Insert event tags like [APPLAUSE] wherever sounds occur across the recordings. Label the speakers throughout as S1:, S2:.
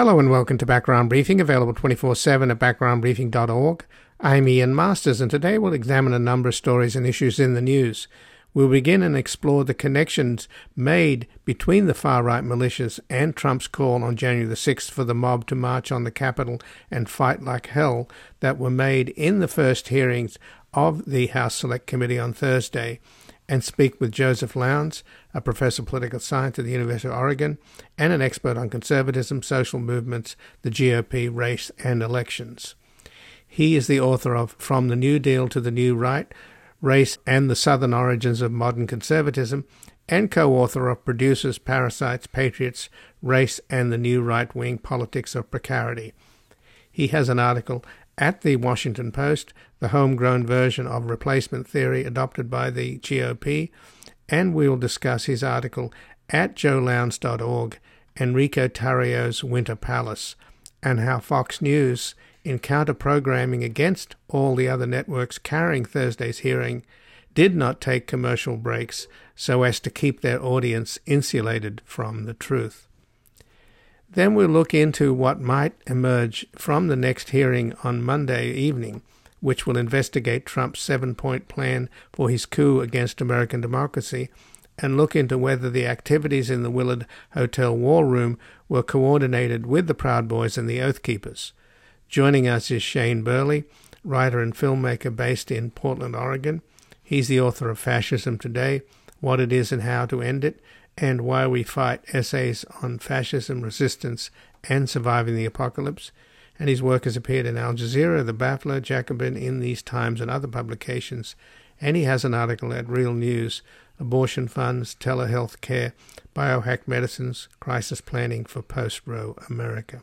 S1: Hello and welcome to Background Briefing, available 24 7 at backgroundbriefing.org. I'm Ian Masters, and today we'll examine a number of stories and issues in the news. We'll begin and explore the connections made between the far right militias and Trump's call on January the 6th for the mob to march on the Capitol and fight like hell that were made in the first hearings of the House Select Committee on Thursday, and speak with Joseph Lowndes, a professor of political science at the University of Oregon and an expert on conservatism, social movements, the GOP, race, and elections. He is the author of From the New Deal to the New Right Race and the Southern Origins of Modern Conservatism, and co author of Producers, Parasites, Patriots, Race, and the New Right Wing Politics of Precarity. He has an article at the Washington Post, the homegrown version of replacement theory adopted by the GOP, and we'll discuss his article at joelowndes.org, Enrico Tarrio's Winter Palace, and how Fox News in counter programming against all the other networks carrying Thursday's hearing, did not take commercial breaks so as to keep their audience insulated from the truth. Then we'll look into what might emerge from the next hearing on Monday evening, which will investigate Trump's seven point plan for his coup against American democracy and look into whether the activities in the Willard Hotel War Room were coordinated with the Proud Boys and the Oath Keepers. Joining us is Shane Burley, writer and filmmaker based in Portland, Oregon. He's the author of Fascism Today What It Is and How to End It, and Why We Fight Essays on Fascism, Resistance, and Surviving the Apocalypse. And his work has appeared in Al Jazeera, The Baffler, Jacobin, In These Times, and other publications. And he has an article at Real News Abortion Funds, Telehealth Care, Biohack Medicines, Crisis Planning for Post Roe America.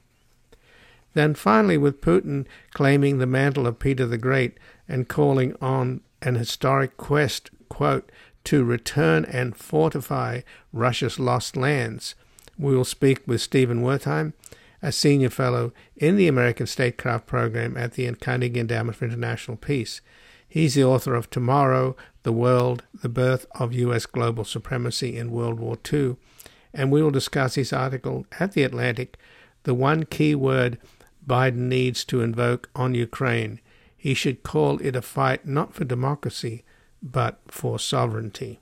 S1: Then finally, with Putin claiming the mantle of Peter the Great and calling on an historic quest, quote, to return and fortify Russia's lost lands, we will speak with Stephen Wertheim, a senior fellow in the American Statecraft Program at the Carnegie Endowment for International Peace. He's the author of Tomorrow, The World, The Birth of U.S. Global Supremacy in World War II, and we will discuss his article at The Atlantic, The One Key Word Biden needs to invoke on Ukraine. He should call it a fight not for democracy, but for sovereignty.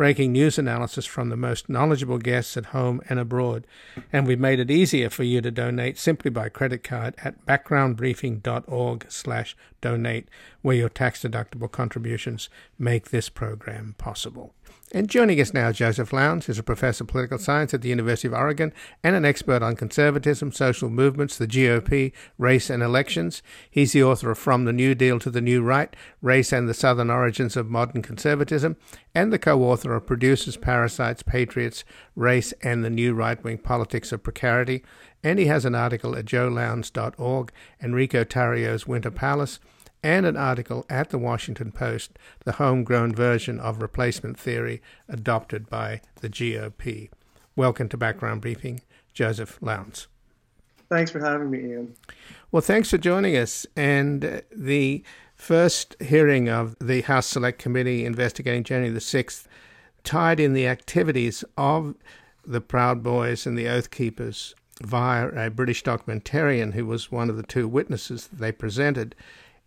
S1: breaking news analysis from the most knowledgeable guests at home and abroad. And we've made it easier for you to donate simply by credit card at backgroundbriefing.org slash donate, where your tax-deductible contributions make this program possible. And joining us now, Joseph Lowndes, who's a professor of political science at the University of Oregon and an expert on conservatism, social movements, the GOP, race, and elections. He's the author of From the New Deal to the New Right Race and the Southern Origins of Modern Conservatism, and the co author of Producers, Parasites, Patriots, Race, and the New Right Wing Politics of Precarity. And he has an article at joelowndes.org, Enrico Tarrio's Winter Palace and an article at the Washington Post, the homegrown version of replacement theory adopted by the GOP. Welcome to Background Briefing, Joseph Lowndes.
S2: Thanks for having me, Ian.
S1: Well, thanks for joining us. And uh, the first hearing of the House Select Committee investigating January the 6th tied in the activities of the Proud Boys and the Oath Keepers via a British documentarian who was one of the two witnesses that they presented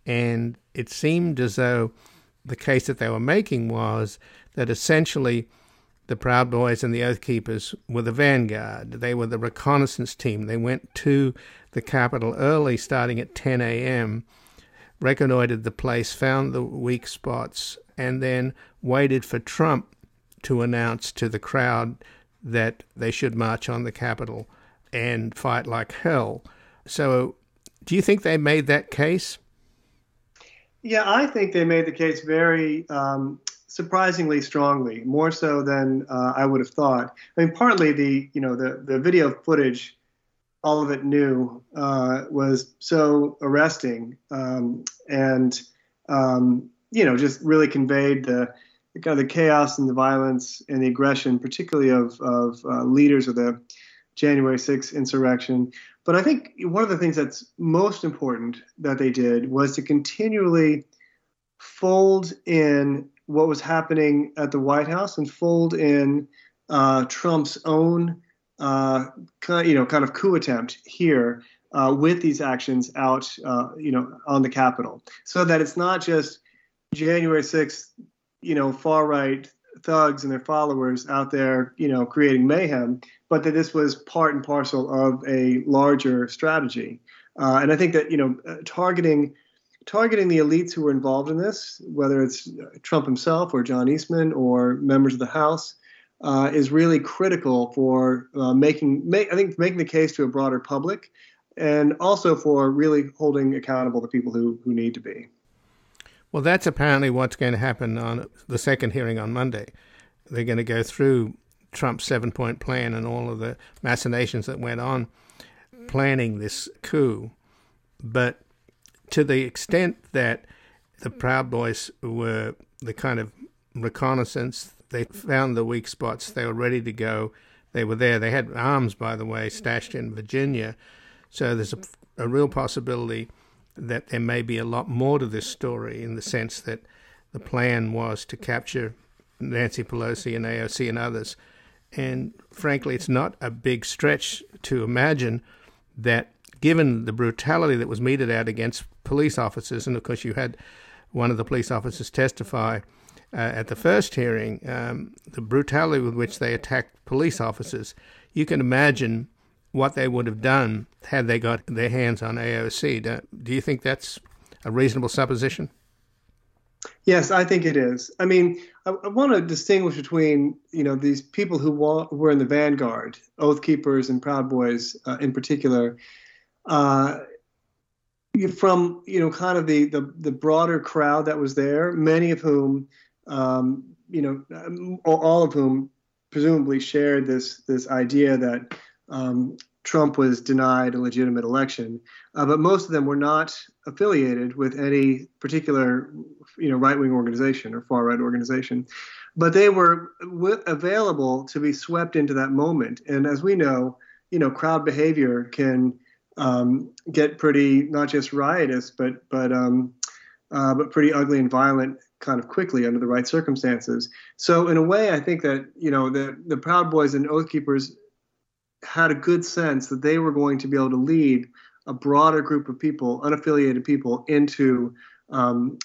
S1: and it seemed as though the case that they were making was that essentially the Proud Boys and the Oath Keepers were the vanguard. They were the reconnaissance team. They went to the Capitol early, starting at 10 a.m., reconnoitered the place, found the weak spots, and then waited for Trump to announce to the crowd that they should march on the Capitol and fight like hell. So, do you think they made that case?
S2: Yeah, I think they made the case very um, surprisingly strongly, more so than uh, I would have thought. I mean, partly the you know the the video footage all of it new, uh, was so arresting um, and um, you know just really conveyed the, kind of the chaos and the violence and the aggression, particularly of of uh, leaders of the January 6th insurrection. But I think one of the things that's most important that they did was to continually fold in what was happening at the White House and fold in uh, Trump's own, uh, kind, you know, kind of coup attempt here uh, with these actions out, uh, you know, on the Capitol, so that it's not just January 6th, you know, far right thugs and their followers out there, you know, creating mayhem, but that this was part and parcel of a larger strategy. Uh, and I think that you know, uh, targeting targeting the elites who were involved in this, whether it's Trump himself or John Eastman or members of the House, uh, is really critical for uh, making, I think, making the case to a broader public, and also for really holding accountable the people who who need to be.
S1: Well, that's apparently what's going to happen on the second hearing on Monday. They're going to go through Trump's seven point plan and all of the machinations that went on planning this coup. But to the extent that the Proud Boys were the kind of reconnaissance, they found the weak spots, they were ready to go, they were there. They had arms, by the way, stashed in Virginia. So there's a, a real possibility that there may be a lot more to this story in the sense that the plan was to capture Nancy Pelosi and AOC and others. And frankly, it's not a big stretch to imagine that given the brutality that was meted out against police officers, and of course, you had one of the police officers testify uh, at the first hearing, um, the brutality with which they attacked police officers, you can imagine what they would have done had they got their hands on AOC. Do, do you think that's a reasonable supposition?
S2: Yes, I think it is. I mean, I, I want to distinguish between you know these people who wa- were in the vanguard, Oath Keepers and Proud Boys uh, in particular, uh, from you know kind of the, the the broader crowd that was there, many of whom um, you know all of whom presumably shared this this idea that um, Trump was denied a legitimate election, uh, but most of them were not affiliated with any particular, you know, right-wing organization or far-right organization, but they were w- available to be swept into that moment. And as we know, you know, crowd behavior can um, get pretty not just riotous, but but um, uh, but pretty ugly and violent kind of quickly under the right circumstances. So in a way, I think that you know the the Proud Boys and Oath Keepers had a good sense that they were going to be able to lead a broader group of people, unaffiliated people, into um,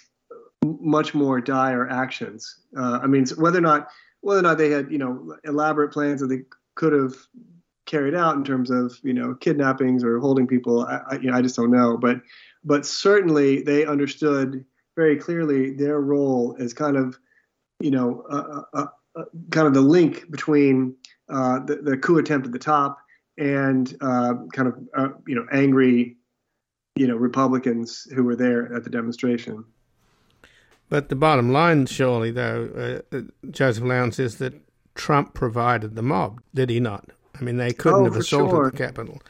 S2: much more dire actions. Uh, I mean, whether or not whether or not they had you know elaborate plans that they could have carried out in terms of you know kidnappings or holding people, I, I, you know, I just don't know. But but certainly they understood very clearly their role as kind of you know kind of the link between uh, the, the coup attempt at the top and uh, kind of uh, you know angry you know Republicans who were there at the demonstration.
S1: But the bottom line, surely, though, uh, uh, Joseph Lowndes says that Trump provided the mob, did he not? I mean, they couldn't
S2: oh,
S1: have assaulted
S2: sure.
S1: the Capitol.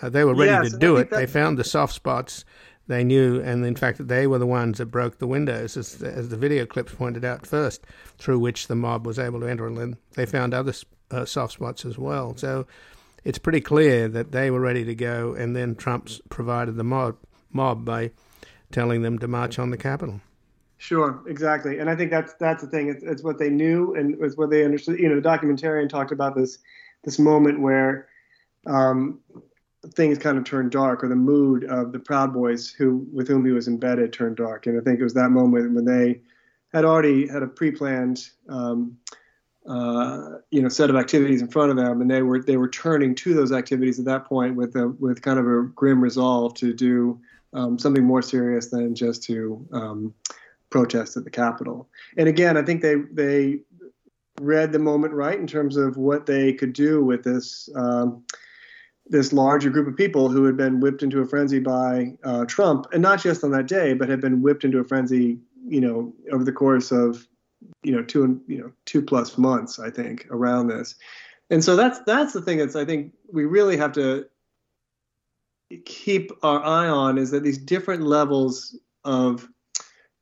S1: Uh, they were ready
S2: yes,
S1: to do it.
S2: That...
S1: They found the soft spots. They knew, and in fact, they were the ones that broke the windows, as, as the video clips pointed out first, through which the mob was able to enter. And then they found other uh, soft spots as well. So it's pretty clear that they were ready to go, and then Trump's provided the mob, mob by telling them to march on the Capitol.
S2: Sure, exactly, and I think that's that's the thing. It's, it's what they knew and it's what they understood. You know, the documentarian talked about this this moment where um, things kind of turned dark, or the mood of the Proud Boys, who with whom he was embedded, turned dark. And I think it was that moment when they had already had a pre-planned um, uh, you know set of activities in front of them, and they were they were turning to those activities at that point with a with kind of a grim resolve to do um, something more serious than just to um, protest at the Capitol. And again, I think they they read the moment right in terms of what they could do with this. This larger group of people who had been whipped into a frenzy by uh, Trump, and not just on that day, but had been whipped into a frenzy, you know, over the course of you know two and you know two plus months I think around this, and so that's that's the thing that's I think we really have to keep our eye on is that these different levels of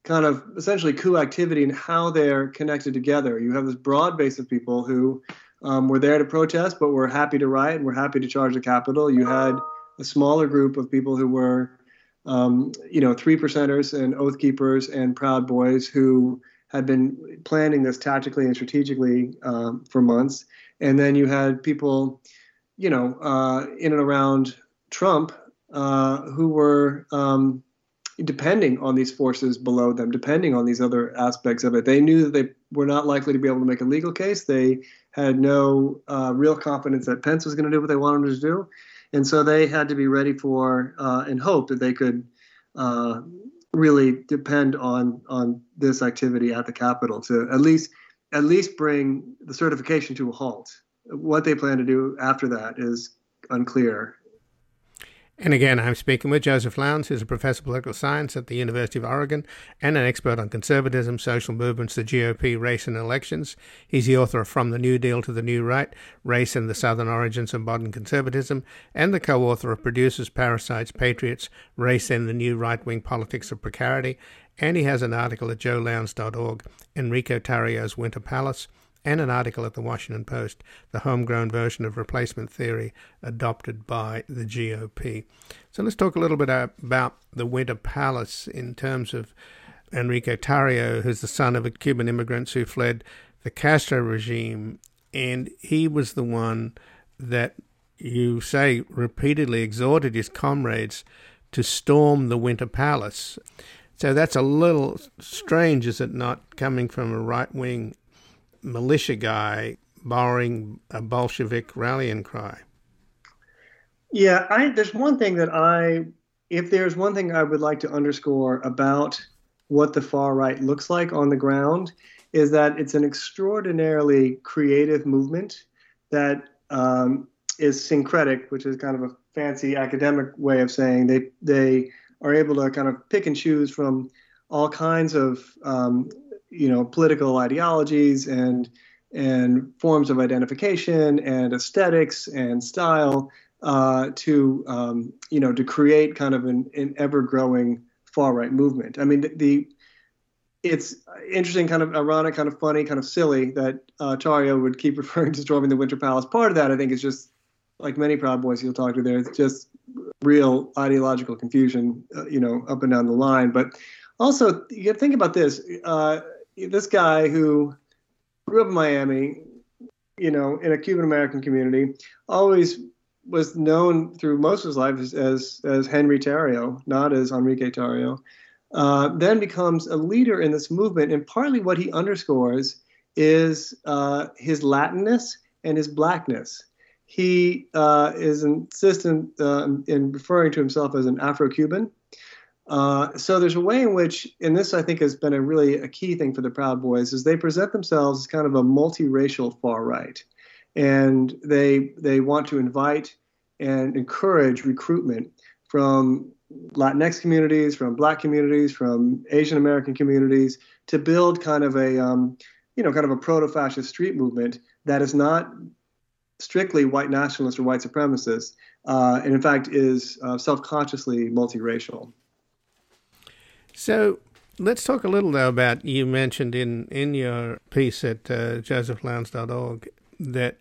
S2: kind of essentially coup activity and how they're connected together. You have this broad base of people who um, were there to protest, but were happy to riot and were happy to charge the Capitol. You had a smaller group of people who were, um, you know, three percenters and oath keepers and proud boys who had been planning this tactically and strategically um, for months. And then you had people, you know, uh, in and around Trump uh, who were um, depending on these forces below them, depending on these other aspects of it. They knew that they were not likely to be able to make a legal case. They had no uh, real confidence that Pence was going to do what they wanted him to do. And so they had to be ready for uh, and hope that they could uh, really depend on on this activity at the Capitol to at least at least bring the certification to a halt. What they plan to do after that is unclear.
S1: And again, I'm speaking with Joseph Lowndes, who's a professor of political science at the University of Oregon and an expert on conservatism, social movements, the GOP, race, and elections. He's the author of From the New Deal to the New Right Race and the Southern Origins of Modern Conservatism, and the co author of Producers, Parasites, Patriots Race and the New Right Wing Politics of Precarity. And he has an article at joelowndes.org, Enrico Tarrio's Winter Palace and an article at the Washington Post, the homegrown version of replacement theory adopted by the GOP. So let's talk a little bit about the Winter Palace in terms of Enrico Tarrio, who's the son of a Cuban immigrants who fled the Castro regime, and he was the one that you say repeatedly exhorted his comrades to storm the Winter Palace. So that's a little strange, is it not, coming from a right wing militia guy borrowing a Bolshevik rallying cry.
S2: Yeah, I, there's one thing that I, if there's one thing I would like to underscore about what the far right looks like on the ground, is that it's an extraordinarily creative movement that um, is syncretic, which is kind of a fancy academic way of saying they they are able to kind of pick and choose from all kinds of um, you know political ideologies and and forms of identification and aesthetics and style uh, to um, you know to create kind of an, an ever growing far right movement. I mean the, the, it's interesting, kind of ironic, kind of funny, kind of silly that uh, Tarrio would keep [LAUGHS] referring to storming the Winter Palace. Part of that, I think, is just like many Proud Boys you'll talk to there. It's just real ideological confusion, uh, you know, up and down the line. But also, you got to think about this. Uh, this guy who grew up in Miami, you know, in a Cuban American community, always was known through most of his life as as, as Henry Tarrio, not as Enrique Tarrio. Uh, then becomes a leader in this movement, and partly what he underscores is uh, his Latinness and his blackness. He uh, is insistent uh, in referring to himself as an Afro-Cuban, uh, so there's a way in which, and this I think has been a really a key thing for the Proud Boys, is they present themselves as kind of a multiracial far right, and they they want to invite and encourage recruitment from Latinx communities, from Black communities, from Asian American communities to build kind of a um, you know kind of a proto-fascist street movement that is not strictly white nationalist or white supremacist, uh, and in fact is uh, self-consciously multiracial.
S1: So let's talk a little though about you mentioned in in your piece at uh, josephlowndes.org that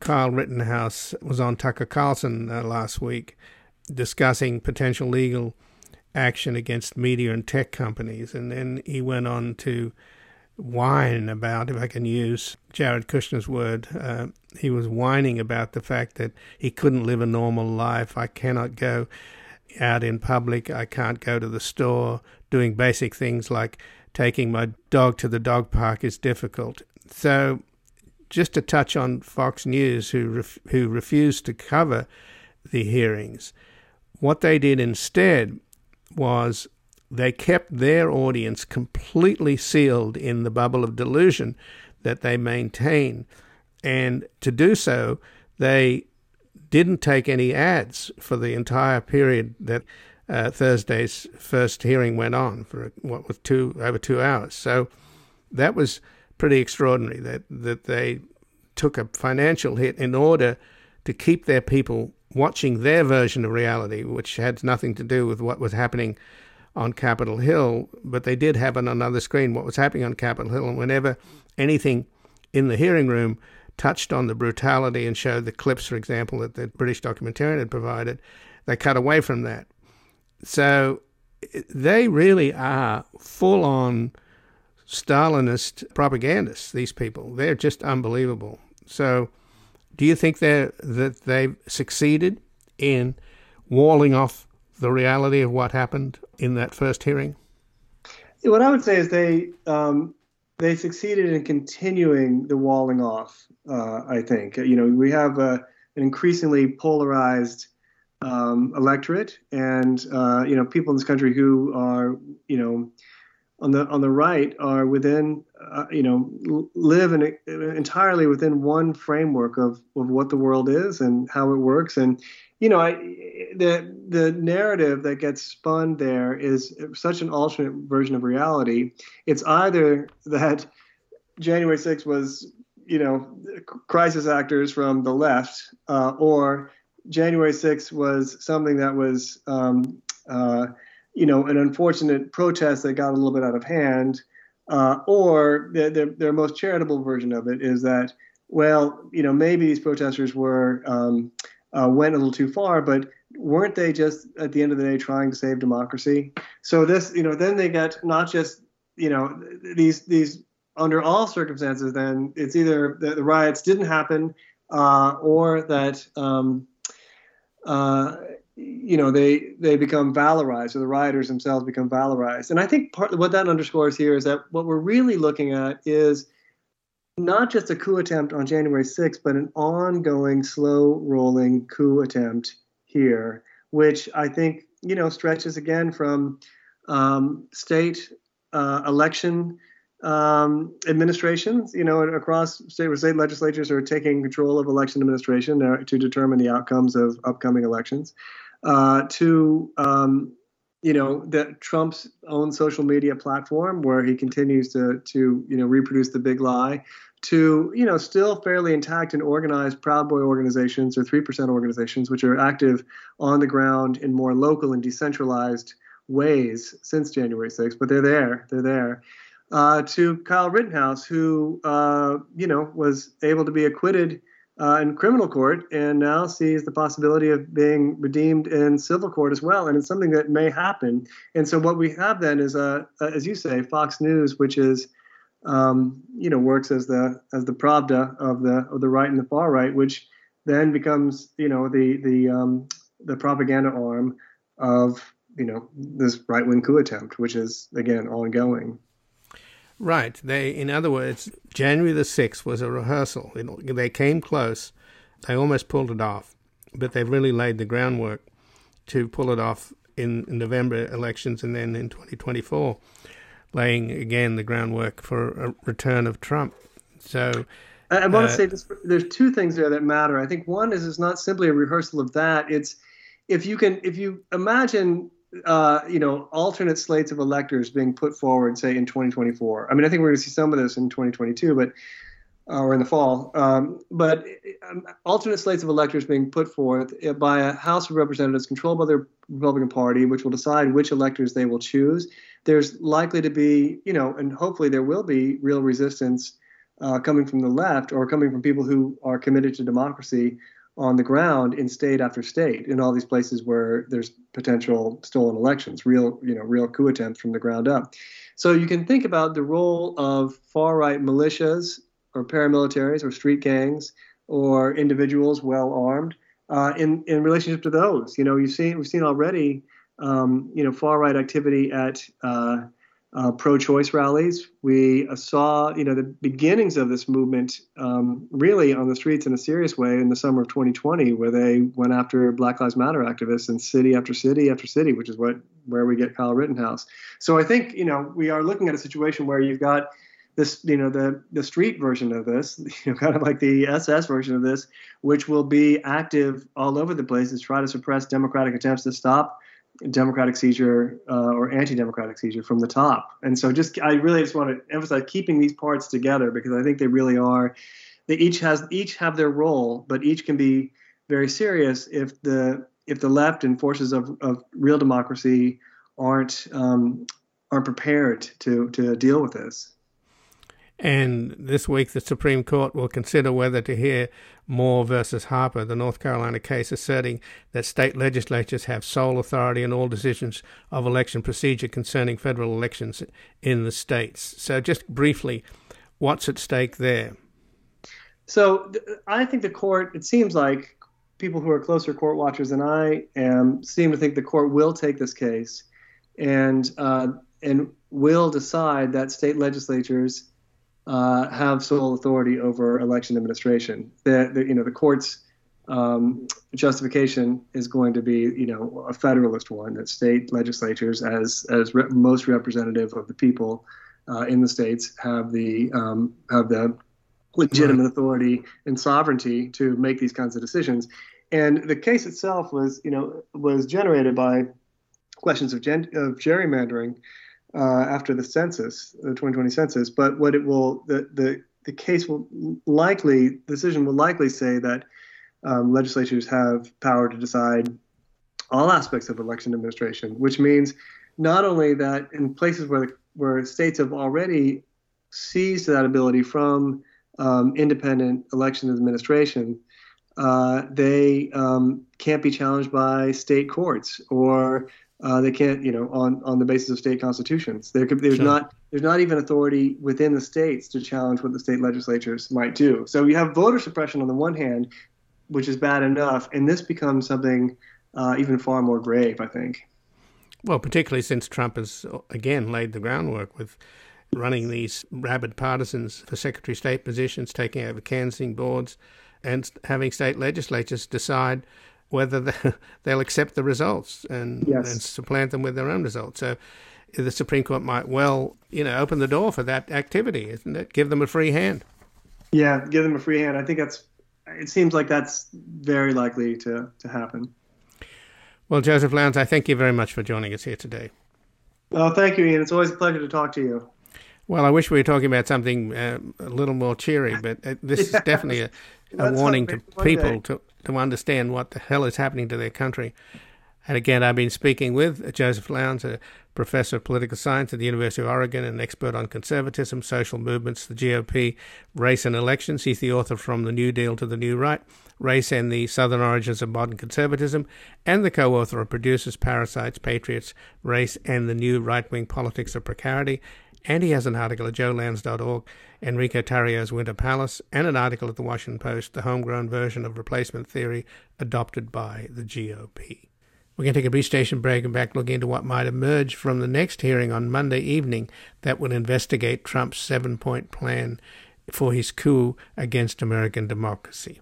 S1: Kyle Rittenhouse was on Tucker Carlson uh, last week discussing potential legal action against media and tech companies, and then he went on to whine about, if I can use Jared Kushner's word, uh, he was whining about the fact that he couldn't live a normal life. I cannot go out in public. I can't go to the store. Doing basic things like taking my dog to the dog park is difficult. So, just to touch on Fox News, who ref- who refused to cover the hearings, what they did instead was they kept their audience completely sealed in the bubble of delusion that they maintain, and to do so, they didn't take any ads for the entire period that uh, Thursday's first hearing went on for what was two over two hours. So that was pretty extraordinary that that they took a financial hit in order to keep their people watching their version of reality, which had nothing to do with what was happening on Capitol Hill, but they did have on another screen what was happening on Capitol Hill. And whenever anything in the hearing room touched on the brutality and showed the clips, for example, that the British documentarian had provided, they cut away from that. So they really are full on Stalinist propagandists, these people. They're just unbelievable. So, do you think that they've succeeded in walling off the reality of what happened in that first hearing?
S2: What I would say is they um, they succeeded in continuing the walling off. Uh, I think you know we have a, an increasingly polarized um, electorate, and uh, you know people in this country who are you know on the on the right are within uh, you know live in, entirely within one framework of of what the world is and how it works. And you know I, the the narrative that gets spun there is such an alternate version of reality. It's either that January 6th was you know crisis actors from the left uh, or January 6th was something that was um, uh, you know, an unfortunate protest that got a little bit out of hand, uh, or the, the, their most charitable version of it is that, well, you know, maybe these protesters were um, uh, went a little too far, but weren't they just at the end of the day trying to save democracy? So this, you know, then they get not just, you know, these these under all circumstances, then it's either the, the riots didn't happen uh, or that. Um, uh, you know they they become valorized or the rioters themselves become valorized. And i think part what that underscores here is that what we're really looking at is not just a coup attempt on january 6th but an ongoing slow rolling coup attempt here which i think you know stretches again from um, state uh, election um, administrations, you know, across state state legislatures are taking control of election administration to determine the outcomes of upcoming elections uh, to um, you know that Trump's own social media platform where he continues to to you know reproduce the big lie to you know still fairly intact and organized Proud Boy organizations or three percent organizations which are active on the ground in more local and decentralized ways since January 6th, but they're there, they're there. Uh, to Kyle Rittenhouse, who uh, you know was able to be acquitted uh, in criminal court and now sees the possibility of being redeemed in civil court as well. And it's something that may happen. And so what we have then is, a, as you say, Fox News, which is, um, you know, works as the as the Pravda of the of the right and the far right, which then becomes, you know, the the um, the propaganda arm of you know this right wing coup attempt, which is again ongoing.
S1: Right. They, in other words, January the sixth was a rehearsal. They came close. They almost pulled it off, but they've really laid the groundwork to pull it off in, in November elections and then in 2024, laying again the groundwork for a return of Trump. So.
S2: I, I want uh, to say this, there's two things there that matter. I think one is it's not simply a rehearsal of that. It's if you can if you imagine uh, you know, alternate slates of electors being put forward, say in 2024. I mean, I think we're going to see some of this in 2022, but uh, or in the fall. Um, but um, alternate slates of electors being put forth by a House of Representatives controlled by the Republican Party, which will decide which electors they will choose. There's likely to be, you know, and hopefully there will be real resistance uh, coming from the left or coming from people who are committed to democracy on the ground in state after state in all these places where there's potential stolen elections, real you know real coup attempts from the ground up. So you can think about the role of far right militias or paramilitaries or street gangs or individuals well armed uh, in in relationship to those. You know, you've seen we've seen already um, you know far right activity at uh, uh, pro-choice rallies. We uh, saw, you know, the beginnings of this movement um, really on the streets in a serious way in the summer of 2020, where they went after Black Lives Matter activists in city after city after city, which is what where we get Kyle Rittenhouse. So I think, you know, we are looking at a situation where you've got this, you know, the the street version of this, [LAUGHS] you know, kind of like the SS version of this, which will be active all over the place to try to suppress democratic attempts to stop democratic seizure uh, or anti-democratic seizure from the top. And so, just I really just want to emphasize keeping these parts together because I think they really are. They each has each have their role, but each can be very serious if the if the left and forces of, of real democracy aren't um, aren't prepared to to deal with this.
S1: And this week, the Supreme Court will consider whether to hear Moore versus Harper, the North Carolina case asserting that state legislatures have sole authority in all decisions of election procedure concerning federal elections in the states. So, just briefly, what's at stake there?
S2: So, I think the court, it seems like people who are closer court watchers than I am seem to think the court will take this case and uh, and will decide that state legislatures uh, have sole authority over election administration. The, the you know the court's um, justification is going to be you know a federalist one that state legislatures as as re- most representative of the people uh, in the states have the um, have the legitimate right. authority and sovereignty to make these kinds of decisions. And the case itself was you know was generated by questions of, gen- of gerrymandering uh, after the census, the 2020 census. But what it will, the, the, the case will likely, the decision will likely say that um, legislatures have power to decide all aspects of election administration, which means not only that in places where, where states have already seized that ability from um, independent election administration, uh, they um, can't be challenged by state courts or uh, they can't, you know, on, on the basis of state constitutions. There could, there's sure. not there's not even authority within the states to challenge what the state legislatures might do. So you have voter suppression on the one hand, which is bad enough, and this becomes something uh, even far more grave, I think.
S1: Well, particularly since Trump has again laid the groundwork with running these rabid partisans for Secretary of State positions, taking over canvassing boards, and having state legislatures decide whether [LAUGHS] they'll accept the results and, yes. and supplant them with their own results. So the Supreme Court might well, you know, open the door for that activity, isn't it? Give them a free hand.
S2: Yeah, give them a free hand. I think that's. It seems like that's very likely to to happen.
S1: Well, Joseph Lowndes, I thank you very much for joining us here today.
S2: Well, thank you, Ian. It's always a pleasure to talk to you.
S1: Well, I wish we were talking about something uh, a little more cheery, but uh, this yes. is [LAUGHS] definitely a, a warning to people to, to understand what the hell is happening to their country. And again, I've been speaking with Joseph Lowndes, a professor of political science at the University of Oregon, an expert on conservatism, social movements, the GOP, race and elections. He's the author from The New Deal to the New Right, Race and the Southern Origins of Modern Conservatism, and the co author of Producers, Parasites, Patriots, Race and the New Right Wing Politics of Precarity, and he has an article at joelowndes.org, Enrico Tarrio's Winter Palace, and an article at the Washington Post, the homegrown version of replacement theory adopted by the GOP. We're going to take a brief station break and back look into what might emerge from the next hearing on Monday evening that will investigate Trump's seven point plan for his coup against American democracy.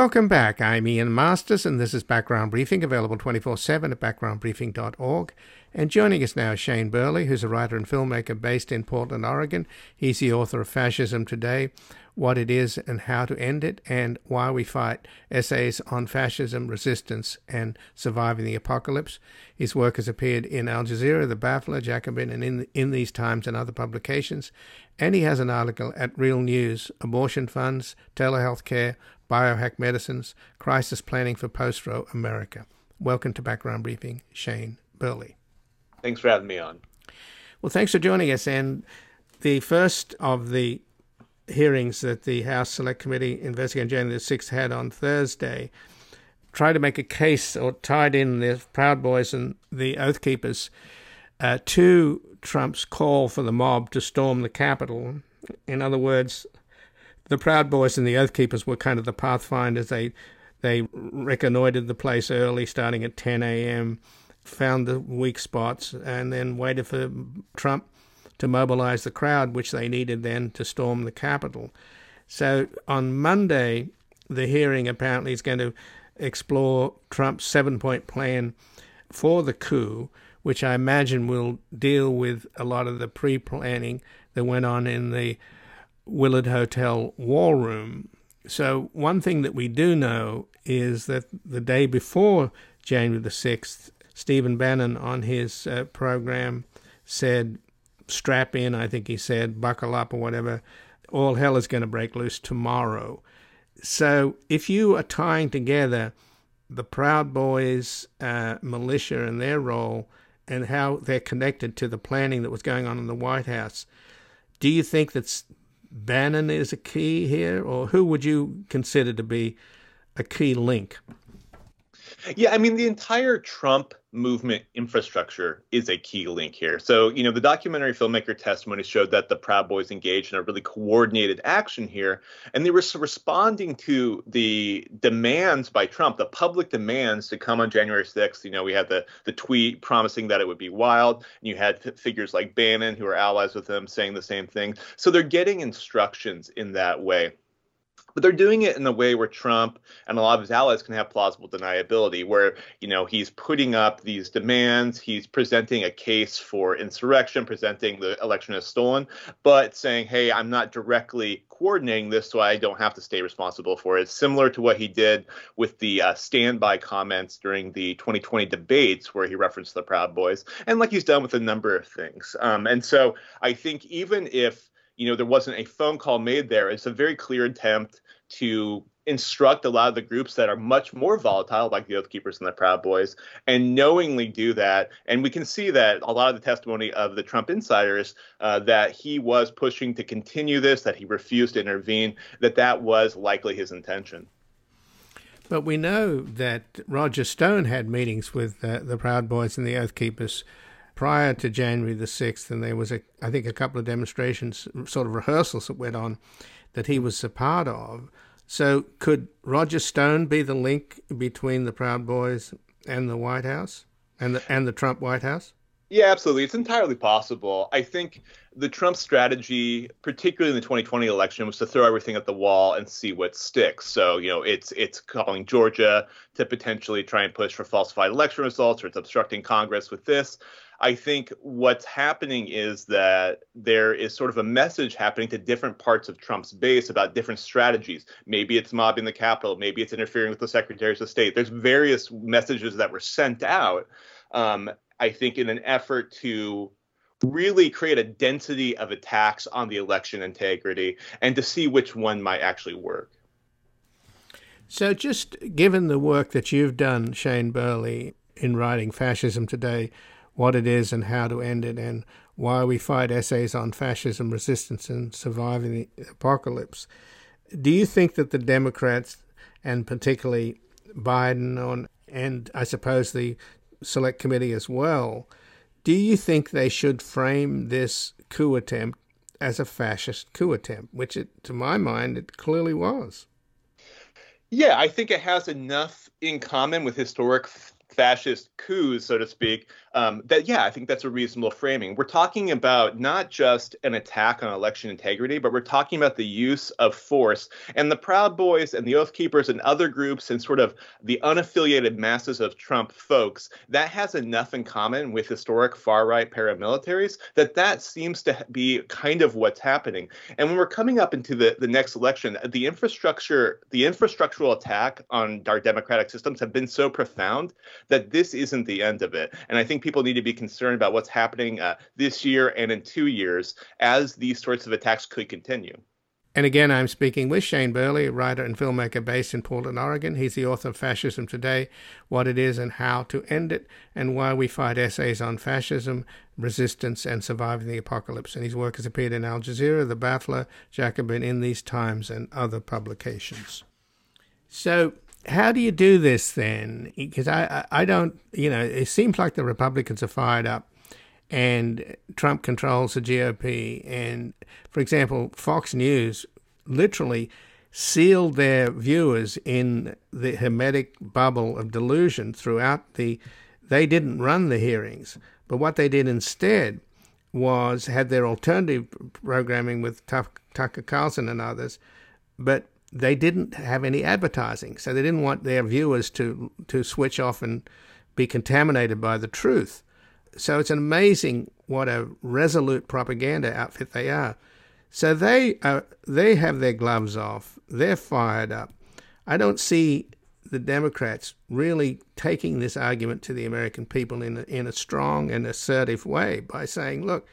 S1: Welcome back. I'm Ian Masters, and this is Background Briefing, available 24 7 at backgroundbriefing.org. And joining us now is Shane Burley, who's a writer and filmmaker based in Portland, Oregon. He's the author of Fascism Today What It Is and How to End It, and Why We Fight Essays on Fascism, Resistance, and Surviving the Apocalypse. His work has appeared in Al Jazeera, The Baffler, Jacobin, and in, in These Times and other publications. And he has an article at Real News Abortion Funds, Telehealth Care, biohack medicines, crisis planning for post Roe America. Welcome to Background Briefing, Shane Burley.
S3: Thanks for having me on.
S1: Well, thanks for joining us. And the first of the hearings that the House Select Committee investigating January the 6th had on Thursday tried to make a case or tied in the Proud Boys and the Oath Keepers uh, to Trump's call for the mob to storm the Capitol. In other words, the Proud Boys and the Oath Keepers were kind of the pathfinders. They they reconnoitered the place early, starting at 10 a.m., found the weak spots, and then waited for Trump to mobilize the crowd, which they needed then to storm the Capitol. So on Monday, the hearing apparently is going to explore Trump's seven point plan for the coup, which I imagine will deal with a lot of the pre planning that went on in the Willard Hotel war room. So, one thing that we do know is that the day before January the 6th, Stephen Bannon on his uh, program said, strap in, I think he said, buckle up or whatever. All hell is going to break loose tomorrow. So, if you are tying together the Proud Boys uh, militia and their role and how they're connected to the planning that was going on in the White House, do you think that Bannon is a key here, or who would you consider to be a key link?
S3: Yeah, I mean, the entire Trump movement infrastructure is a key link here. So, you know, the documentary filmmaker testimony showed that the Proud Boys engaged in a really coordinated action here, and they were responding to the demands by Trump, the public demands to come on January 6th. You know, we had the the tweet promising that it would be wild, and you had figures like Bannon who are allies with him saying the same thing. So they're getting instructions in that way. But they're doing it in a way where Trump and a lot of his allies can have plausible deniability, where you know he's putting up these demands, he's presenting a case for insurrection, presenting the election as stolen, but saying, "Hey, I'm not directly coordinating this, so I don't have to stay responsible for it." Similar to what he did with the uh, standby comments during the 2020 debates, where he referenced the Proud Boys, and like he's done with a number of things. Um, and so I think even if you know, there wasn't a phone call made there. It's a very clear attempt to instruct a lot of the groups that are much more volatile, like the Oath Keepers and the Proud Boys, and knowingly do that. And we can see that a lot of the testimony of the Trump insiders uh, that he was pushing to continue this, that he refused to intervene, that that was likely his intention.
S1: But we know that Roger Stone had meetings with uh, the Proud Boys and the Oath Keepers prior to January the 6th, and there was, a, I think, a couple of demonstrations, sort of rehearsals that went on that he was a part of. So could Roger Stone be the link between the Proud Boys and the White House and the, and the Trump White House?
S3: Yeah, absolutely. It's entirely possible. I think the Trump strategy, particularly in the 2020 election, was to throw everything at the wall and see what sticks. So, you know, it's it's calling Georgia to potentially try and push for falsified election results, or it's obstructing Congress with this. I think what's happening is that there is sort of a message happening to different parts of Trump's base about different strategies. Maybe it's mobbing the Capitol, maybe it's interfering with the secretaries of state. There's various messages that were sent out, um, I think, in an effort to really create a density of attacks on the election integrity and to see which one might actually work.
S1: So, just given the work that you've done, Shane Burley, in writing Fascism Today, what it is and how to end it, and why we fight essays on fascism, resistance, and surviving the apocalypse. Do you think that the Democrats, and particularly Biden, on, and I suppose the Select Committee as well, do you think they should frame this coup attempt as a fascist coup attempt, which, it, to my mind, it clearly was?
S3: Yeah, I think it has enough in common with historic fascist coups, so to speak, um, that yeah, I think that's a reasonable framing. We're talking about not just an attack on election integrity, but we're talking about the use of force. And the Proud Boys and the Oath Keepers and other groups and sort of the unaffiliated masses of Trump folks, that has enough in common with historic far right paramilitaries that that seems to be kind of what's happening. And when we're coming up into the, the next election, the infrastructure, the infrastructural attack on our democratic systems have been so profound that this isn't the end of it. And I think people need to be concerned about what's happening uh, this year and in two years as these sorts of attacks could continue.
S1: And again, I'm speaking with Shane Burley, writer and filmmaker based in Portland, Oregon. He's the author of Fascism Today What It Is and How to End It, and Why We Fight Essays on Fascism, Resistance, and Surviving the Apocalypse. And his work has appeared in Al Jazeera, The Baffler, Jacobin, In These Times, and other publications. So, how do you do this then? Because I, I don't, you know, it seems like the Republicans are fired up and Trump controls the GOP. And for example, Fox News literally sealed their viewers in the hermetic bubble of delusion throughout the. They didn't run the hearings, but what they did instead was had their alternative programming with Tucker Carlson and others, but they didn't have any advertising, so they didn't want their viewers to to switch off and be contaminated by the truth. So it's amazing what a resolute propaganda outfit they are. So they are, they have their gloves off. They're fired up. I don't see the Democrats really taking this argument to the American people in a, in a strong and assertive way by saying, "Look,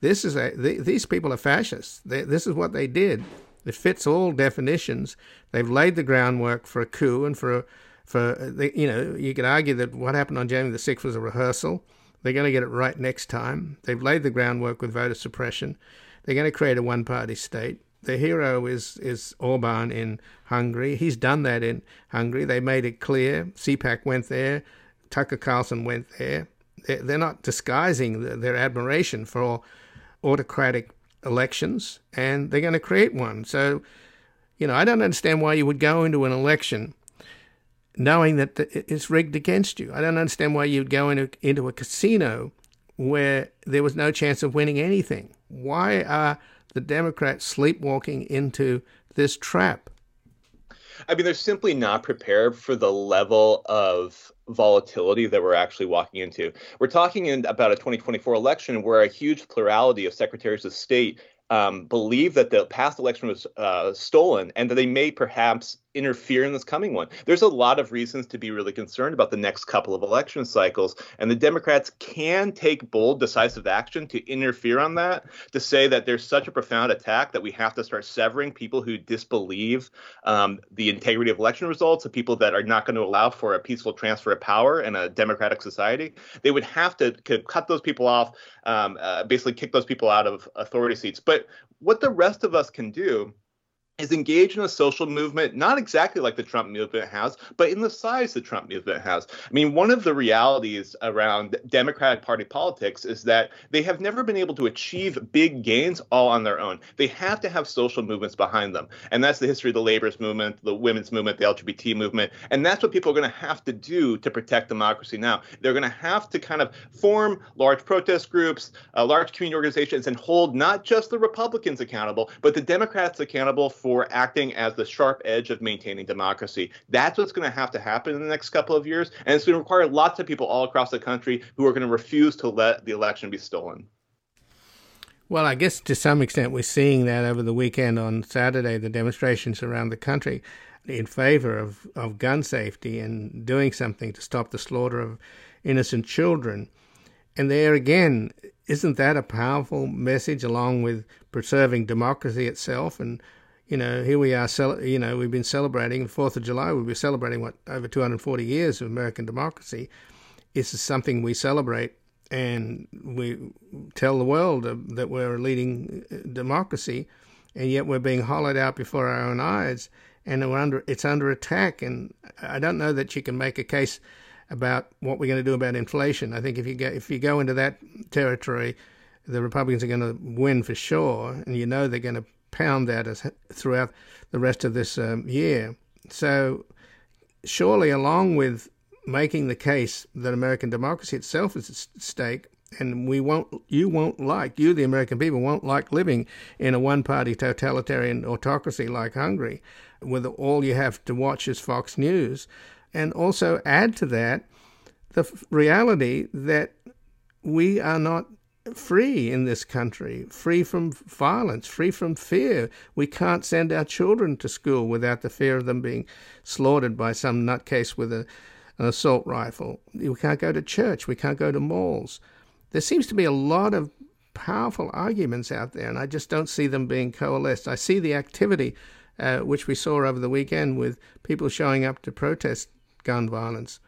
S1: this is a these people are fascists. They, this is what they did. It fits all definitions. They've laid the groundwork for a coup and for a, for you know you could argue that what happened on January the sixth was a rehearsal. They're going to get it right next time. They've laid the groundwork with voter suppression. They're going to create a one-party state. The hero is is Orban in Hungary. He's done that in Hungary. They made it clear. CPAC went there. Tucker Carlson went there. They're not disguising their admiration for autocratic elections, and they're going to create one. So, you know, I don't understand why you would go into an election knowing that it's rigged against you. I don't understand why you'd go into, into a casino where there was no chance of winning anything. Why are the Democrats sleepwalking into this trap?
S3: I mean, they're simply not prepared for the level of volatility that we're actually walking into. We're talking in about a 2024 election where a huge plurality of secretaries of state um, believe that the past election was uh, stolen and that they may perhaps interfere in this coming one. There's a lot of reasons to be really concerned about the next couple of election cycles, and the Democrats can take bold, decisive action to interfere on that, to say that there's such a profound attack that we have to start severing people who disbelieve um, the integrity of election results, the people that are not going to allow for a peaceful transfer of power in a democratic society. They would have to, to cut those people off, um, uh, basically kick those people out of authority seats. But what the rest of us can do is engaged in a social movement, not exactly like the Trump movement has, but in the size the Trump movement has. I mean, one of the realities around Democratic Party politics is that they have never been able to achieve big gains all on their own. They have to have social movements behind them. And that's the history of the labor's movement, the women's movement, the LGBT movement. And that's what people are going to have to do to protect democracy now. They're going to have to kind of form large protest groups, uh, large community organizations, and hold not just the Republicans accountable, but the Democrats accountable for acting as the sharp edge of maintaining democracy. That's what's going to have to happen in the next couple of years. And it's going to require lots of people all across the country who are going to refuse to let the election be stolen.
S1: Well, I guess to some extent we're seeing that over the weekend on Saturday, the demonstrations around the country in favor of, of gun safety and doing something to stop the slaughter of innocent children. And there again, isn't that a powerful message along with preserving democracy itself and you know, here we are, you know, we've been celebrating the 4th of July, we'll be celebrating, what, over 240 years of American democracy. This is something we celebrate and we tell the world that we're a leading uh, democracy, and yet we're being hollowed out before our own eyes, and we're under, it's under attack. And I don't know that you can make a case about what we're going to do about inflation. I think if you go, if you go into that territory, the Republicans are going to win for sure, and you know they're going to pound that as, throughout the rest of this um, year. So, surely, along with making the case that American democracy itself is at stake, and we won't, you won't like, you, the American people, won't like living in a one party totalitarian autocracy like Hungary, with all you have to watch is Fox News. And also add to that the reality that we are not free in this country, free from violence, free from fear. We can't send our children to school without the fear of them being slaughtered by some nutcase with a, an assault rifle. We can't go to church. We can't go to malls. There seems to be a lot of powerful arguments out there, and I just don't see them being coalesced. I see the activity, uh, which we saw over the weekend with people showing up to protest gun violence.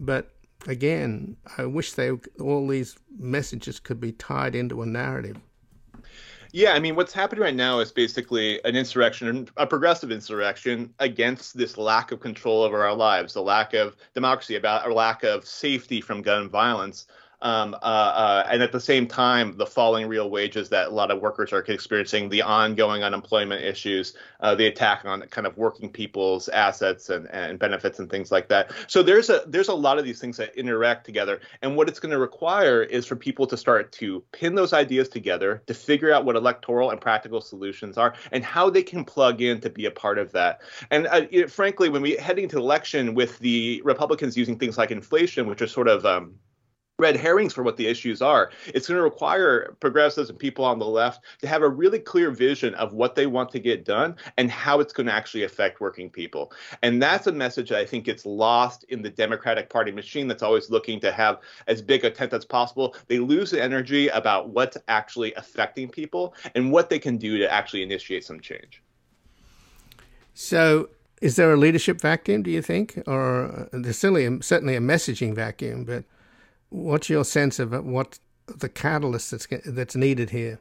S1: But again, I wish they all these messages could be tied into a narrative.
S3: Yeah, I mean, what's happening right now is basically an insurrection, a progressive insurrection against this lack of control over our lives, the lack of democracy, about our lack of safety from gun violence. Um, uh, uh, and at the same time, the falling real wages that a lot of workers are experiencing, the ongoing unemployment issues, uh, the attack on kind of working people's assets and, and benefits and things like that. So there's a there's a lot of these things that interact together, and what it's going to require is for people to start to pin those ideas together, to figure out what electoral and practical solutions are, and how they can plug in to be a part of that. And uh, you know, frankly, when we heading into election with the Republicans using things like inflation, which are sort of um, red herrings for what the issues are. It's going to require progressives and people on the left to have a really clear vision of what they want to get done and how it's going to actually affect working people. And that's a message that I think gets lost in the Democratic Party machine that's always looking to have as big a tent as possible. They lose the energy about what's actually affecting people and what they can do to actually initiate some change.
S1: So, is there a leadership vacuum, do you think? Or uh, there's certainly, certainly a messaging vacuum, but what's your sense of what the catalyst that's that's needed here?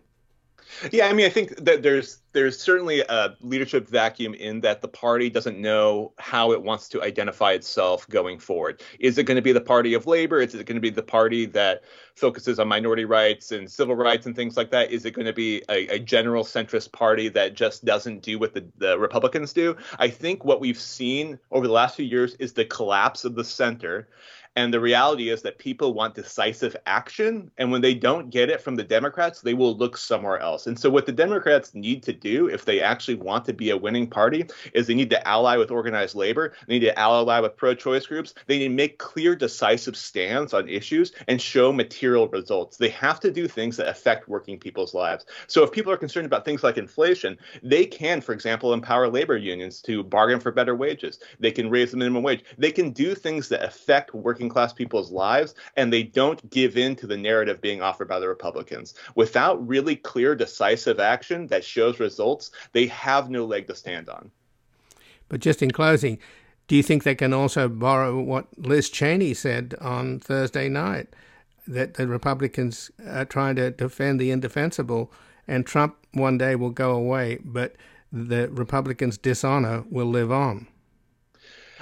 S3: Yeah, I mean, I think that there's there's certainly a leadership vacuum in that the party doesn't know how it wants to identify itself going forward. Is it going to be the party of labor? Is it going to be the party that focuses on minority rights and civil rights and things like that? Is it going to be a, a general centrist party that just doesn't do what the, the Republicans do? I think what we've seen over the last few years is the collapse of the center and the reality is that people want decisive action. And when they don't get it from the Democrats, they will look somewhere else. And so, what the Democrats need to do, if they actually want to be a winning party, is they need to ally with organized labor, they need to ally with pro choice groups, they need to make clear, decisive stands on issues and show material results. They have to do things that affect working people's lives. So, if people are concerned about things like inflation, they can, for example, empower labor unions to bargain for better wages. They can raise the minimum wage. They can do things that affect working working class people's lives, and they don't give in to the narrative being offered by the Republicans. Without really clear, decisive action that shows results, they have no leg to stand on.
S1: But just in closing, do you think they can also borrow what Liz Cheney said on Thursday night? That the Republicans are trying to defend the indefensible, and Trump one day will go away, but the Republicans' dishonor will live on.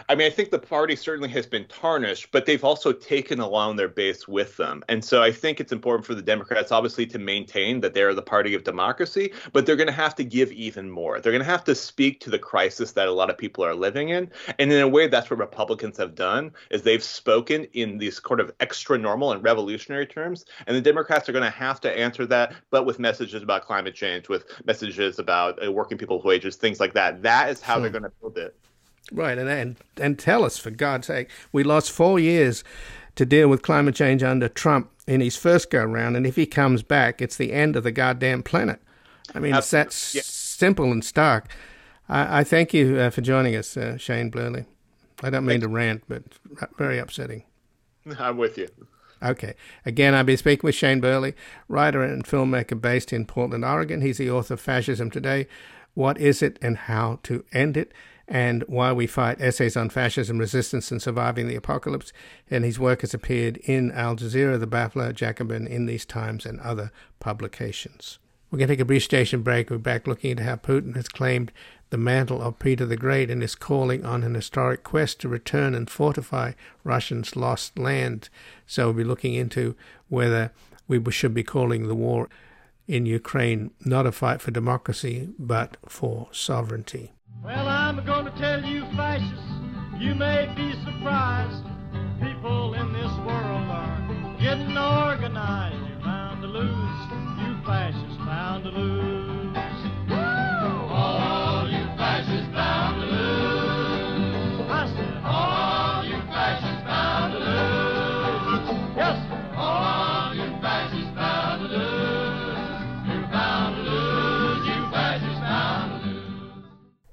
S3: I mean, I think the party certainly has been tarnished, but they've also taken along their base with them. And so I think it's important for the Democrats, obviously, to maintain that they're the party of democracy, but they're going to have to give even more. They're going to have to speak to the crisis that a lot of people are living in. And in a way, that's what Republicans have done, is they've spoken in these sort of extra normal and revolutionary terms. And the Democrats are going to have to answer that, but with messages about climate change, with messages about uh, working people's wages, things like that. That is how they're going to build it.
S1: Right, and, and and tell us for God's sake, we lost four years to deal with climate change under Trump in his first go round, and if he comes back, it's the end of the goddamn planet. I mean, it's that yeah. simple and stark. I, I thank you uh, for joining us, uh, Shane Burley. I don't mean Thanks. to rant, but very upsetting. [LAUGHS]
S3: I'm with you.
S1: Okay. Again, I've been speaking with Shane Burley, writer and filmmaker based in Portland, Oregon. He's the author of Fascism Today What is it and how to end it? And Why We Fight Essays on Fascism, Resistance, and Surviving the Apocalypse. And his work has appeared in Al Jazeera, The Baffler, Jacobin, In These Times, and other publications. We're going to take a brief station break. We're back looking at how Putin has claimed the mantle of Peter the Great and is calling on an historic quest to return and fortify Russia's lost land. So we'll be looking into whether we should be calling the war in Ukraine not a fight for democracy, but for sovereignty. Well, I'm going to tell you, fascists, you may be surprised. People in this world are getting organized. You're bound to lose. You fascists bound to lose. All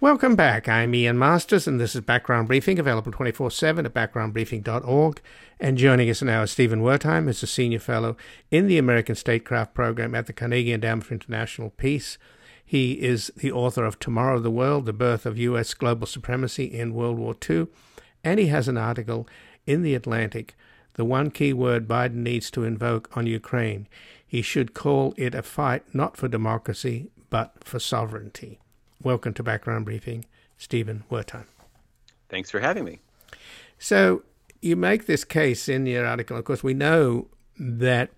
S1: Welcome back. I'm Ian Masters, and this is Background Briefing, available 24 7 at backgroundbriefing.org. And joining us now is Stephen Wertheim, who's a senior fellow in the American Statecraft Program at the Carnegie Endowment for International Peace. He is the author of Tomorrow the World The Birth of U.S. Global Supremacy in World War II. And he has an article in The Atlantic, The One Key Word Biden Needs to Invoke on Ukraine. He should call it a fight not for democracy, but for sovereignty. Welcome to Background Briefing, Stephen Wertheim.
S4: Thanks for having me.
S1: So, you make this case in your article. Of course, we know that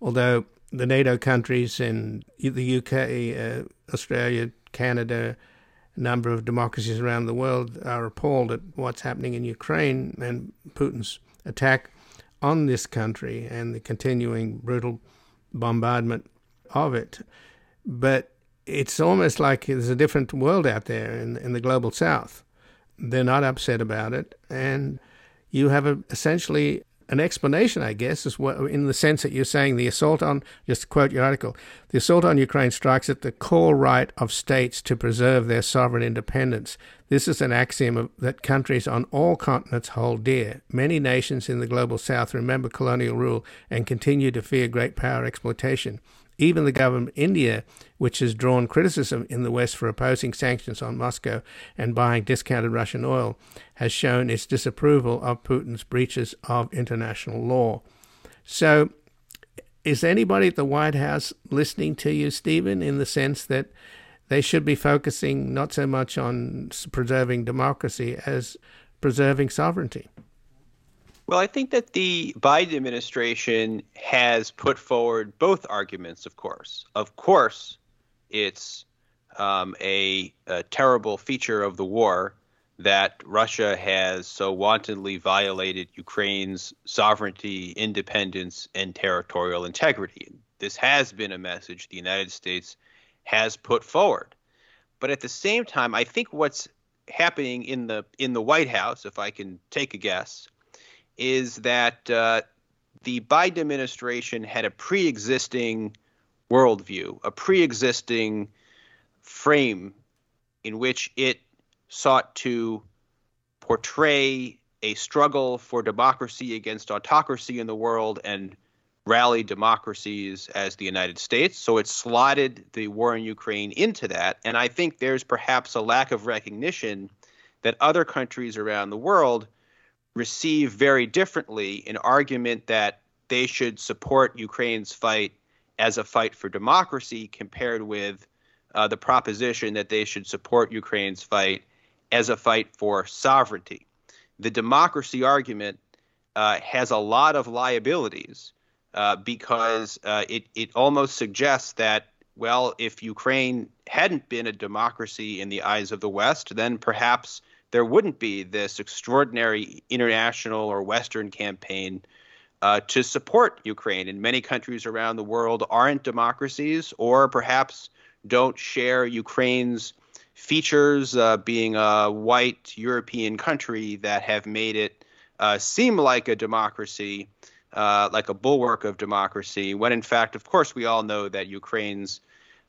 S1: although the NATO countries and the UK, uh, Australia, Canada, a number of democracies around the world are appalled at what's happening in Ukraine and Putin's attack on this country and the continuing brutal bombardment of it. But it's almost like there's a different world out there in, in the global south. They're not upset about it. And you have a, essentially an explanation, I guess, in the sense that you're saying the assault on, just to quote your article, the assault on Ukraine strikes at the core right of states to preserve their sovereign independence. This is an axiom of, that countries on all continents hold dear. Many nations in the global south remember colonial rule and continue to fear great power exploitation. Even the government of India, which has drawn criticism in the West for opposing sanctions on Moscow and buying discounted Russian oil, has shown its disapproval of Putin's breaches of international law. So, is anybody at the White House listening to you, Stephen, in the sense that they should be focusing not so much on preserving democracy as preserving sovereignty?
S4: Well, I think that the Biden administration has put forward both arguments, of course. Of course, it's um, a, a, terrible feature of the war that Russia has so wantonly violated Ukraine's sovereignty, independence, and territorial integrity. This has been a message the United States has put forward. But at the same time, I think what's happening in the in the White House, if I can take a guess, is that uh, the Biden administration had a pre existing worldview, a pre existing frame in which it sought to portray a struggle for democracy against autocracy in the world and rally democracies as the United States. So it slotted the war in Ukraine into that. And I think there's perhaps a lack of recognition that other countries around the world receive very differently an argument that they should support Ukraine's fight as a fight for democracy compared with uh, the proposition that they should support Ukraine's fight as a fight for sovereignty. The democracy argument uh, has a lot of liabilities uh, because uh, it, it almost suggests that, well, if Ukraine hadn't been a democracy in the eyes of the West, then perhaps there wouldn't be this extraordinary international or Western campaign uh, to support Ukraine. And many countries around the world aren't democracies or perhaps don't share Ukraine's features, uh, being a white European country that have made it uh, seem like a democracy, uh, like a bulwark of democracy, when in fact, of course, we all know that Ukraine's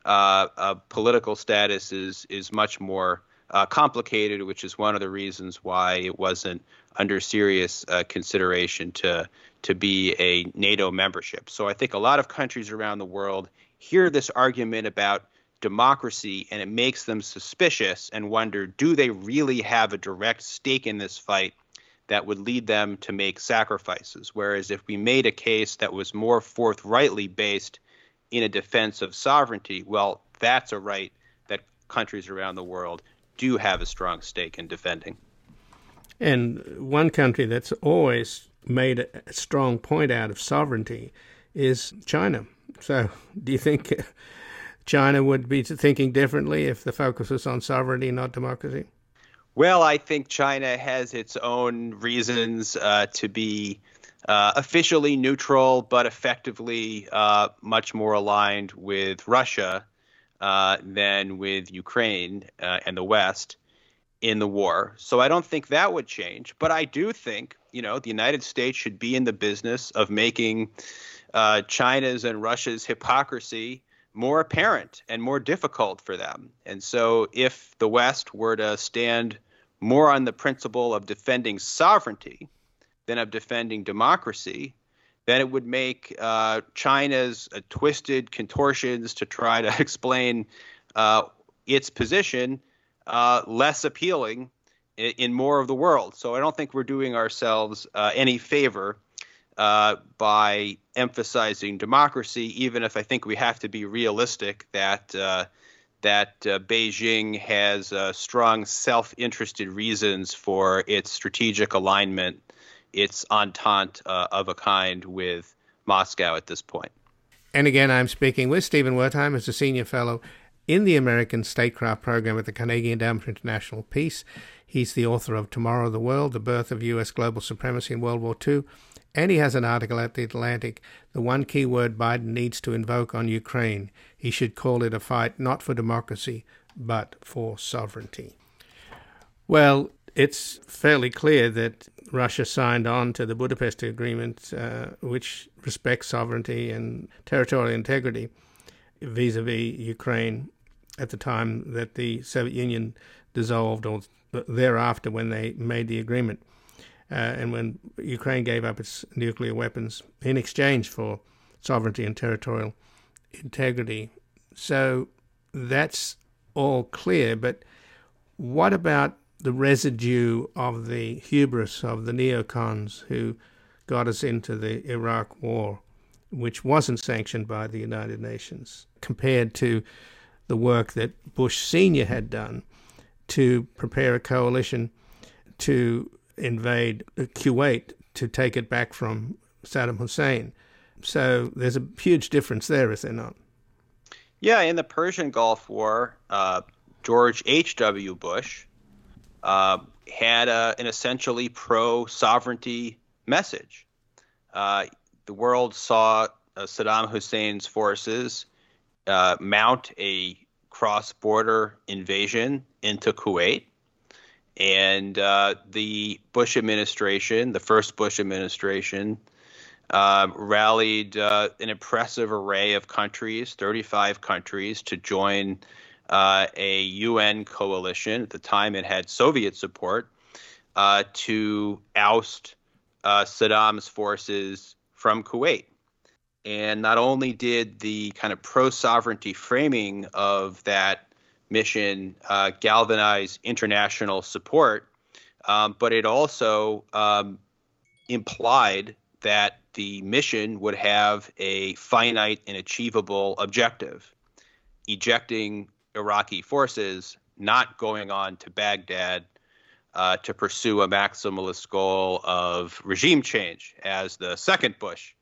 S4: uh, uh, political status is is much more uh, complicated, which is one of the reasons why it wasn't under serious uh, consideration to to be a NATO membership. So I think a lot of countries around the world hear this argument about democracy and it makes them suspicious and wonder do they really have a direct stake in this fight that would lead them to make sacrifices whereas if we made a case that was more forthrightly based in a defense of sovereignty well that's a right that countries around the world do have a strong stake in defending.
S1: And one country that's always made a strong point out of sovereignty is China. So, do you think China would be thinking differently if the focus was on sovereignty, not democracy?
S4: Well, I think China has its own reasons uh, to be uh, officially neutral, but effectively uh, much more aligned with Russia uh, than with Ukraine uh, and the West in the war. So I don't think that would change. But I do think, you know, the United States should be in the business of making uh, China's and Russia's hypocrisy more apparent and more difficult for them. And so if the West were to stand more on the principle of defending sovereignty than of defending democracy, then it would make uh, China's uh, twisted contortions to try to [LAUGHS] explain uh, its position uh, less appealing in, in, more of the world. So I don't think we're doing ourselves uh, any favor uh, by emphasizing democracy, even if I think we have to be realistic that that Beijing has strong self-interested reasons for its strategic alignment its entente uh, of a kind with Moscow at this point.
S1: And again, I'm speaking with Stephen Wertheim as a senior fellow in the American Statecraft Program at the Carnegie Endowment for International Peace. He's the author of Tomorrow the World, The Birth of U.S. Global Supremacy in World War II. And he has an article at The Atlantic, The One Key Word Biden Needs to Invoke on Ukraine. He should call it a fight not for democracy, but for sovereignty. Well, it's fairly clear that Russia signed on to the Budapest Agreement, uh, which respects sovereignty and territorial integrity vis a vis Ukraine at the time that the Soviet Union dissolved or thereafter when they made the agreement. Uh, and when Ukraine gave up its nuclear weapons in exchange for sovereignty and territorial integrity. So that's all clear. But what about the residue of the hubris of the neocons who got us into the Iraq War, which wasn't sanctioned by the United Nations, compared to the work that Bush Sr. had done to prepare a coalition to invade Kuwait to take it back from Saddam Hussein. So there's a huge difference there, is there not?
S4: Yeah, in the Persian Gulf War, uh, George H.W. Bush uh, had a, an essentially pro sovereignty message. Uh, the world saw uh, Saddam Hussein's forces uh, mount a cross border invasion into Kuwait. And uh, the Bush administration, the first Bush administration, uh, rallied uh, an impressive array of countries, 35 countries, to join uh, a UN coalition. At the time, it had Soviet support uh, to oust uh, Saddam's forces from Kuwait. And not only did the kind of pro sovereignty framing of that mission uh, galvanize international support, um, but it also um, implied that the mission would have a finite and achievable objective ejecting Iraqi forces, not going on to Baghdad uh, to pursue a maximalist goal of regime change, as the second Bush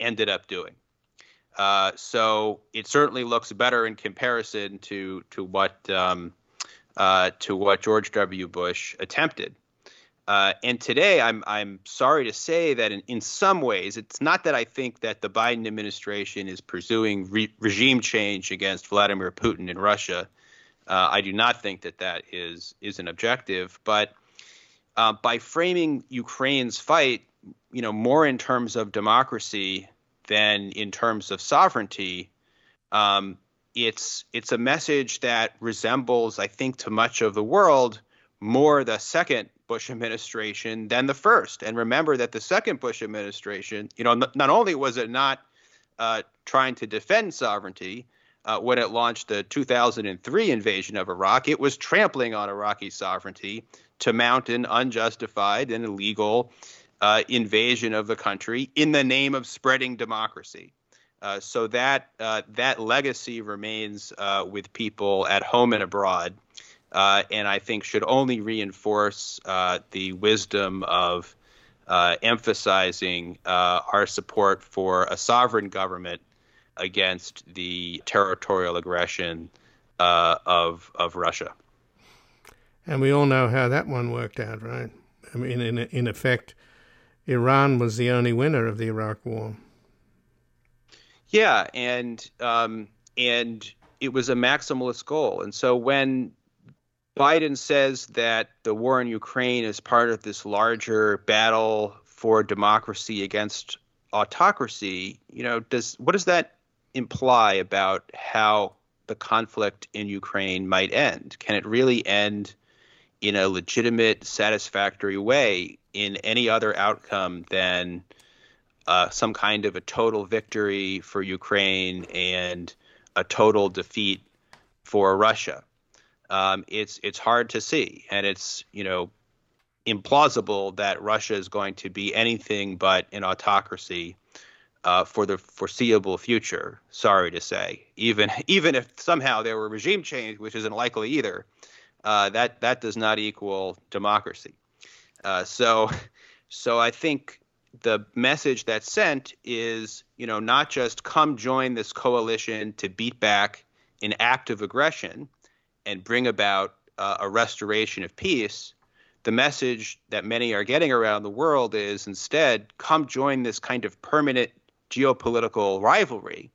S4: ended up doing. Uh, so it certainly looks better in comparison to to what um, uh, to what George W. Bush attempted. Uh, and today, I'm I'm sorry to say that in, in some ways, it's not that I think that the Biden administration is pursuing re- regime change against Vladimir Putin in Russia. Uh, I do not think that that is is an objective, but uh, by framing Ukraine's fight, you know, more in terms of democracy than in terms of sovereignty, um, it's it's a message that resembles, I think, to much of the world more the second Bush administration than the first. And remember that the second Bush administration, you know, n- not only was it not uh, trying to defend sovereignty uh, when it launched the 2003 invasion of Iraq, it was trampling on Iraqi sovereignty to mount an unjustified and illegal uh, invasion of the country in the name of spreading democracy. Uh, so that uh, that legacy remains uh, with people at home and abroad uh, and I think should only reinforce uh, the wisdom of uh, emphasizing uh, our support for a sovereign government against the territorial aggression uh, of of Russia.
S1: And we all know how that one worked out, right? I mean, in in effect, Iran was the only winner of the Iraq War.
S4: Yeah, and um, and it was a maximalist goal, and so when Biden says that the war in Ukraine is part of this larger battle for democracy against autocracy. You know, does what does that imply about how the conflict in Ukraine might end? Can it really end in a legitimate, satisfactory way in any other outcome than uh, some kind of a total victory for Ukraine and a total defeat for Russia? Um, it's it's hard to see, and it's you know implausible that Russia is going to be anything but an autocracy uh, for the foreseeable future. Sorry to say, even [LAUGHS] even if somehow there were regime change, which isn't likely either, uh, that that does not equal democracy. Uh, so, [LAUGHS] so I think the message that's sent is, you know, not just come join this coalition to beat back an act of aggression and bring about uh, a restoration of peace. The message that many are getting around the world is instead come join this kind of permanent geopolitical rivalry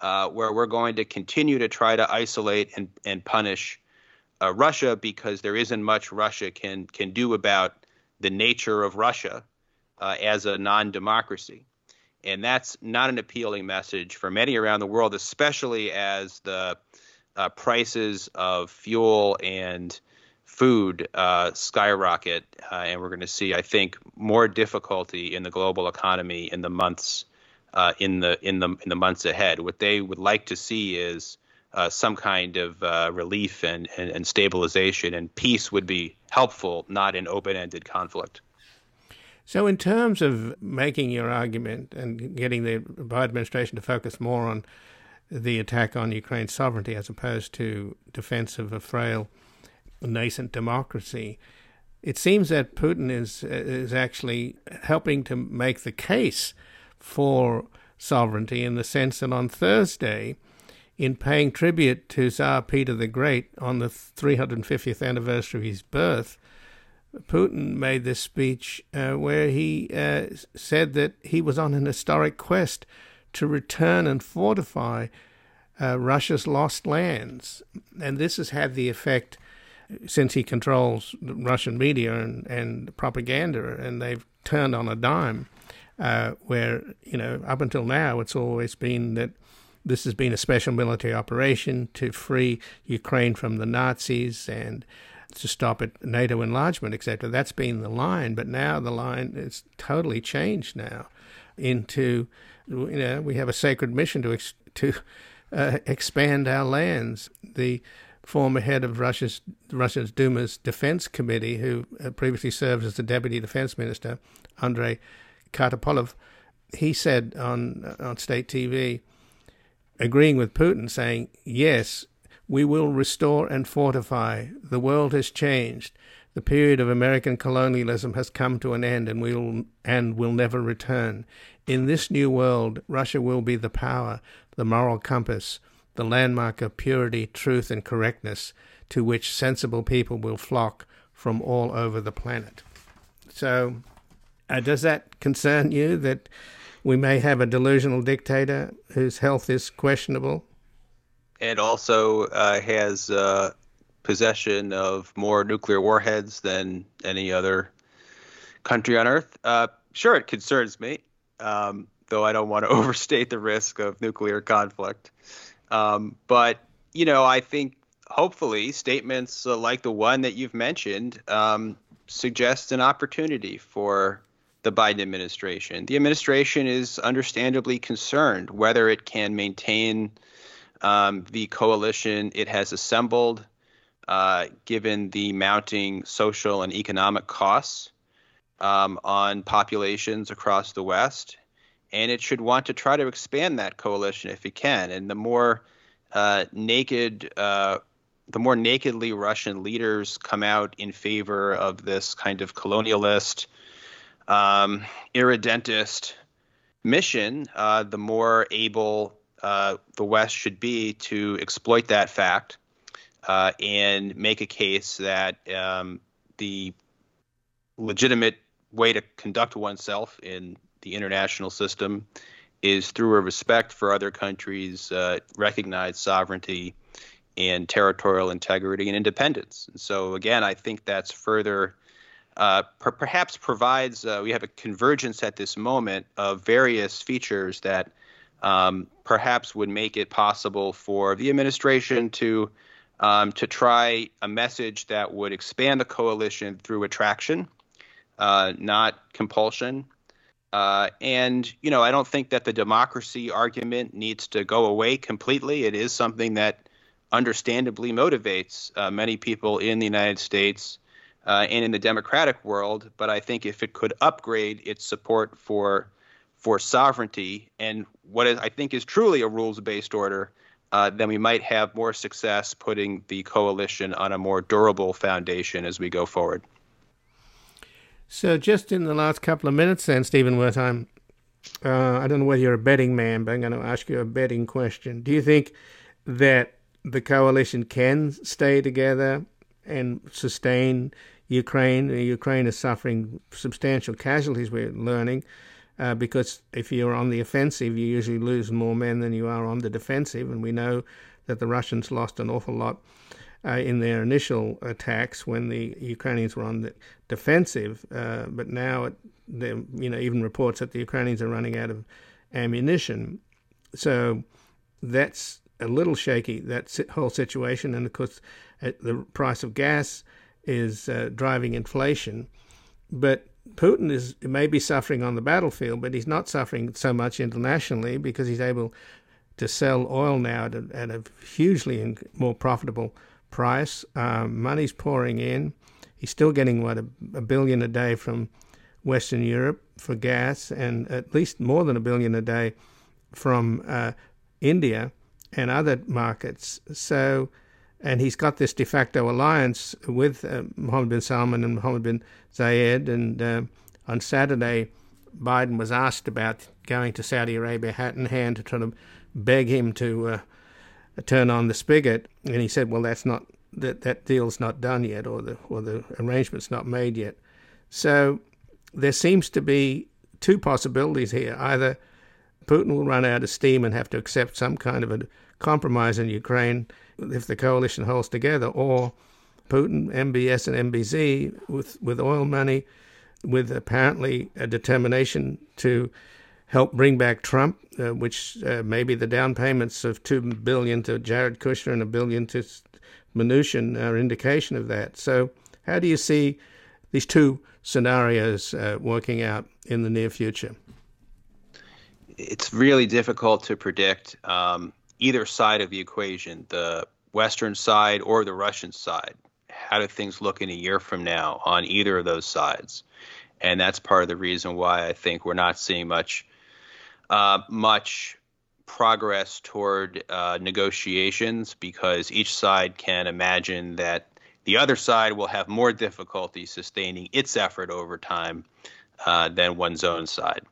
S4: uh, where we're going to continue to try to isolate and, and punish uh, Russia because there isn't much Russia can can do about the nature of Russia uh, as a non-democracy, and that's not an appealing message for many around the world, especially as the uh, prices of fuel and food uh, skyrocket, uh, and we're going to see, I think, more difficulty in the global economy in the months uh, in the in the in the months ahead. What they would like to see is uh, some kind of relief and, and, and stabilization, and peace would be helpful, not an open-ended conflict.
S1: So, in terms of making your argument and getting the Biden administration to focus more on the attack on Ukraine's sovereignty as opposed to defense of a frail, nascent democracy, it seems that Putin is is actually helping to make the case for sovereignty in the sense that on Thursday, in paying tribute to Tsar Peter the Great on the 350th anniversary of his birth, Putin made this speech uh, where he uh, said that he was on an historic quest to return and fortify uh, Russia's lost lands. And this has had the effect, since he controls Russian media and, and propaganda, and they've turned on a dime uh, where, you know, up until now, it's always been that this has been a special military operation to free Ukraine from the Nazis and to stop it, NATO enlargement, etc. That's been the line, but now the line is totally changed now into, you know, we have a sacred mission to to uh, expand our lands. The former head of Russia's Russia's Duma's Defense Committee, who uh, previously served as the Deputy Defense Minister, Andrei Kartapolov, he said on on state TV, agreeing with Putin, saying, "Yes, we will restore and fortify. The world has changed. The period of American colonialism has come to an end, and will and will never return. In this new world, Russia will be the power, the moral compass, the landmark of purity, truth, and correctness, to which sensible people will flock from all over the planet." So uh, does that concern you that we may have a delusional dictator whose health is questionable?
S4: And also uh, has uh, possession of more nuclear warheads than any other country on Earth? Uh, sure, it concerns me, um, though I don't want to [LAUGHS] overstate the risk of nuclear conflict. Um, but, you know, I think hopefully statements uh, like the one that you've mentioned um, suggest an opportunity for the Biden administration. The administration is understandably concerned whether it can maintain um, the coalition it has assembled, uh, given the mounting social and economic costs um, on populations across the West. And it should want to try to expand that coalition if it can. And the more uh, naked, uh, the more nakedly Russian leaders come out in favor of this kind of colonialist, um, irredentist mission, uh, the more able uh, the West should be to exploit that fact uh, and make a case that um, the legitimate way to conduct oneself in the international system is through a respect for other countries' uh, recognized sovereignty and territorial integrity and independence. And so, again, I think that's further uh, per- perhaps provides uh, we have a convergence at this moment of various features that um, perhaps would make it possible for the administration to um, to try a message that would expand the coalition through attraction, uh, not compulsion. Uh, and you know, I don't think that the democracy argument needs to go away completely. It is something that understandably motivates uh, many people in the United States uh, and in the democratic world. But I think if it could upgrade its support for for sovereignty and what is, I think is truly a rules based order, uh, then we might have more success putting the coalition on a more durable foundation as we go forward.
S1: So, just in the last couple of minutes, then, Stephen Wertheim, uh, I don't know whether you're a betting man, but I'm going to ask you a betting question. Do you think that the coalition can stay together and sustain Ukraine? Ukraine is suffering substantial casualties, we're learning, uh, because if you're on the offensive, you usually lose more men than you are on the defensive, and we know that the Russians lost an awful lot uh, in their initial attacks when the Ukrainians were on the defensive, uh, but now it, you know even reports that the Ukrainians are running out of ammunition. So that's a little shaky that whole situation, and of course the price of gas is uh, driving inflation, but. Putin is may be suffering on the battlefield, but he's not suffering so much internationally because he's able to sell oil now at a, at a hugely more profitable price. Um, money's pouring in. He's still getting what a, a, billion a day from Western Europe for gas, and at least more than a billion a day from uh, India and other markets. So, and he's got this de facto alliance with uh, Mohammed bin Salman and Mohammed bin Zayed. And uh, on Saturday, Biden was asked about going to Saudi Arabia, hat in hand, to try to beg him to uh, turn on the spigot, and he said, "Well, that's not that that deal's not done yet, or the or the arrangement's not made yet." So there seems to be two possibilities here: either Putin will run out of steam and have to accept some kind of a compromise in Ukraine if the coalition holds together, or Putin, MBS, and MBZ with with oil money, with apparently a determination to help bring back Trump, uh, which uh, maybe the down payments of two billion to Jared Kushner and a billion to Mnuchin are indication of that. So, how do you see these two scenarios uh, working out in the near future?
S4: It's really difficult to predict um, either side of the equation, the Western side or the Russian side. How do things look in a year from now on either of those sides? And that's part of the reason why I think we're not seeing much uh, much progress toward uh, negotiations because each side can imagine that the other side will have more difficulty sustaining its effort over time uh, than one's own side.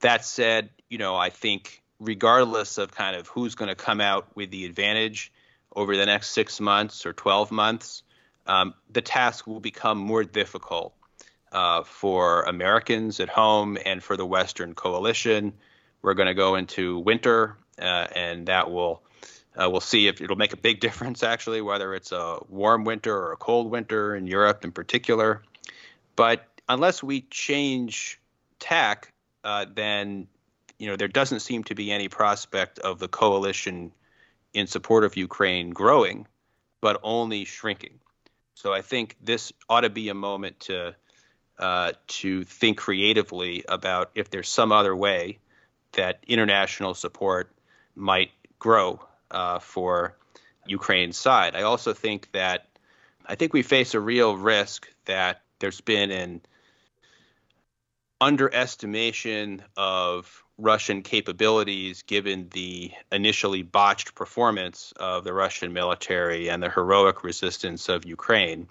S4: That said, you know, I think regardless of kind of who's going to come out with the advantage over the next six months or 12 months, um, the task will become more difficult uh, for Americans at home and for the Western coalition. We're going to go into winter, uh, and that will uh, we'll see if it'll make a big [LAUGHS] difference actually, whether it's a warm winter or a cold winter in Europe in particular. But unless we change tack, uh, then you know there doesn't seem to be any prospect of the coalition in support of Ukraine growing, but only shrinking. So I think this ought to be a moment to uh, to think creatively about if there's some other way that international support might grow uh, for Ukraine's side. I also think that I think we face a real risk that there's been an underestimation of Russian capabilities given the initially botched performance of the Russian military and the heroic resistance of Ukraine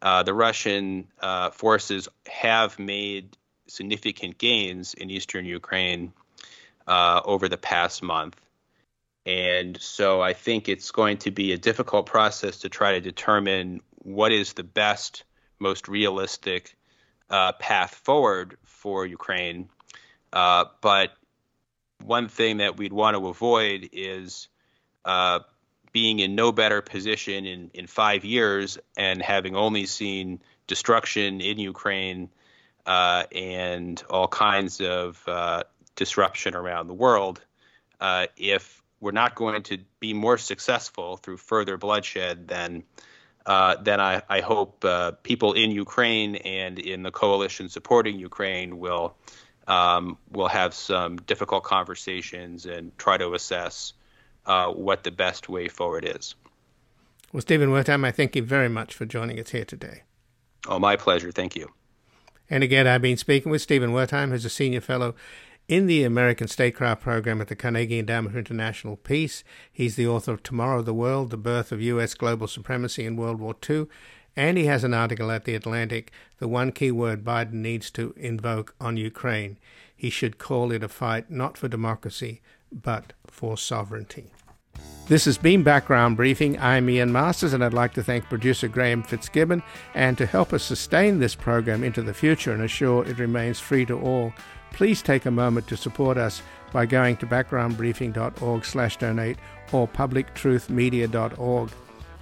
S4: uh, the Russian uh, forces have made significant gains in eastern Ukraine uh, over the past month. And so I think it's going to be a difficult process to try to determine what is the best, most realistic uh, path forward for Ukraine. Uh, but one thing that we'd want to avoid is uh, being in no better position in, in five years and having only seen destruction in Ukraine uh, and all kinds of uh, disruption around the world, uh, if we're not going to be more successful through further bloodshed, then uh, then I, I hope uh, people in Ukraine and in the coalition supporting Ukraine will um, will have some difficult conversations and try to assess uh, what the best way forward is.
S1: Well, Stephen Wertheim, I thank you very much for joining us here today.
S4: Oh, my pleasure. Thank you.
S1: And again, I've been speaking with Stephen Wertheim, who's a senior fellow in the American Statecraft Program at the Carnegie Endowment for International Peace. He's the author of Tomorrow the World, The Birth of U.S. Global Supremacy in World War II, And he has an article at The Atlantic, the one key word Biden needs to invoke on Ukraine. He should call it a fight not for democracy, but for sovereignty. This has been Background Briefing. I'm Ian Masters, and I'd like to thank producer Graham Fitzgibbon. And to help us sustain this program into the future and assure it remains free to all, please take a moment to support us by going to backgroundbriefing.org/donate or publictruthmedia.org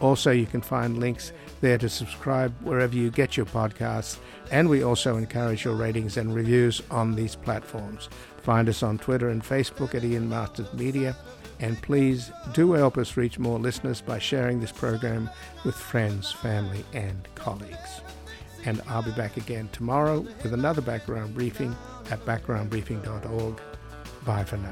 S1: Also, you can find links there to subscribe wherever you get your podcasts, and we also encourage your ratings and reviews on these platforms. Find us on Twitter and Facebook at Ian Masters Media, and please do help us reach more listeners by sharing this program with friends, family, and colleagues. And I'll be back again tomorrow with another background briefing at backgroundbriefing.org. Bye for now.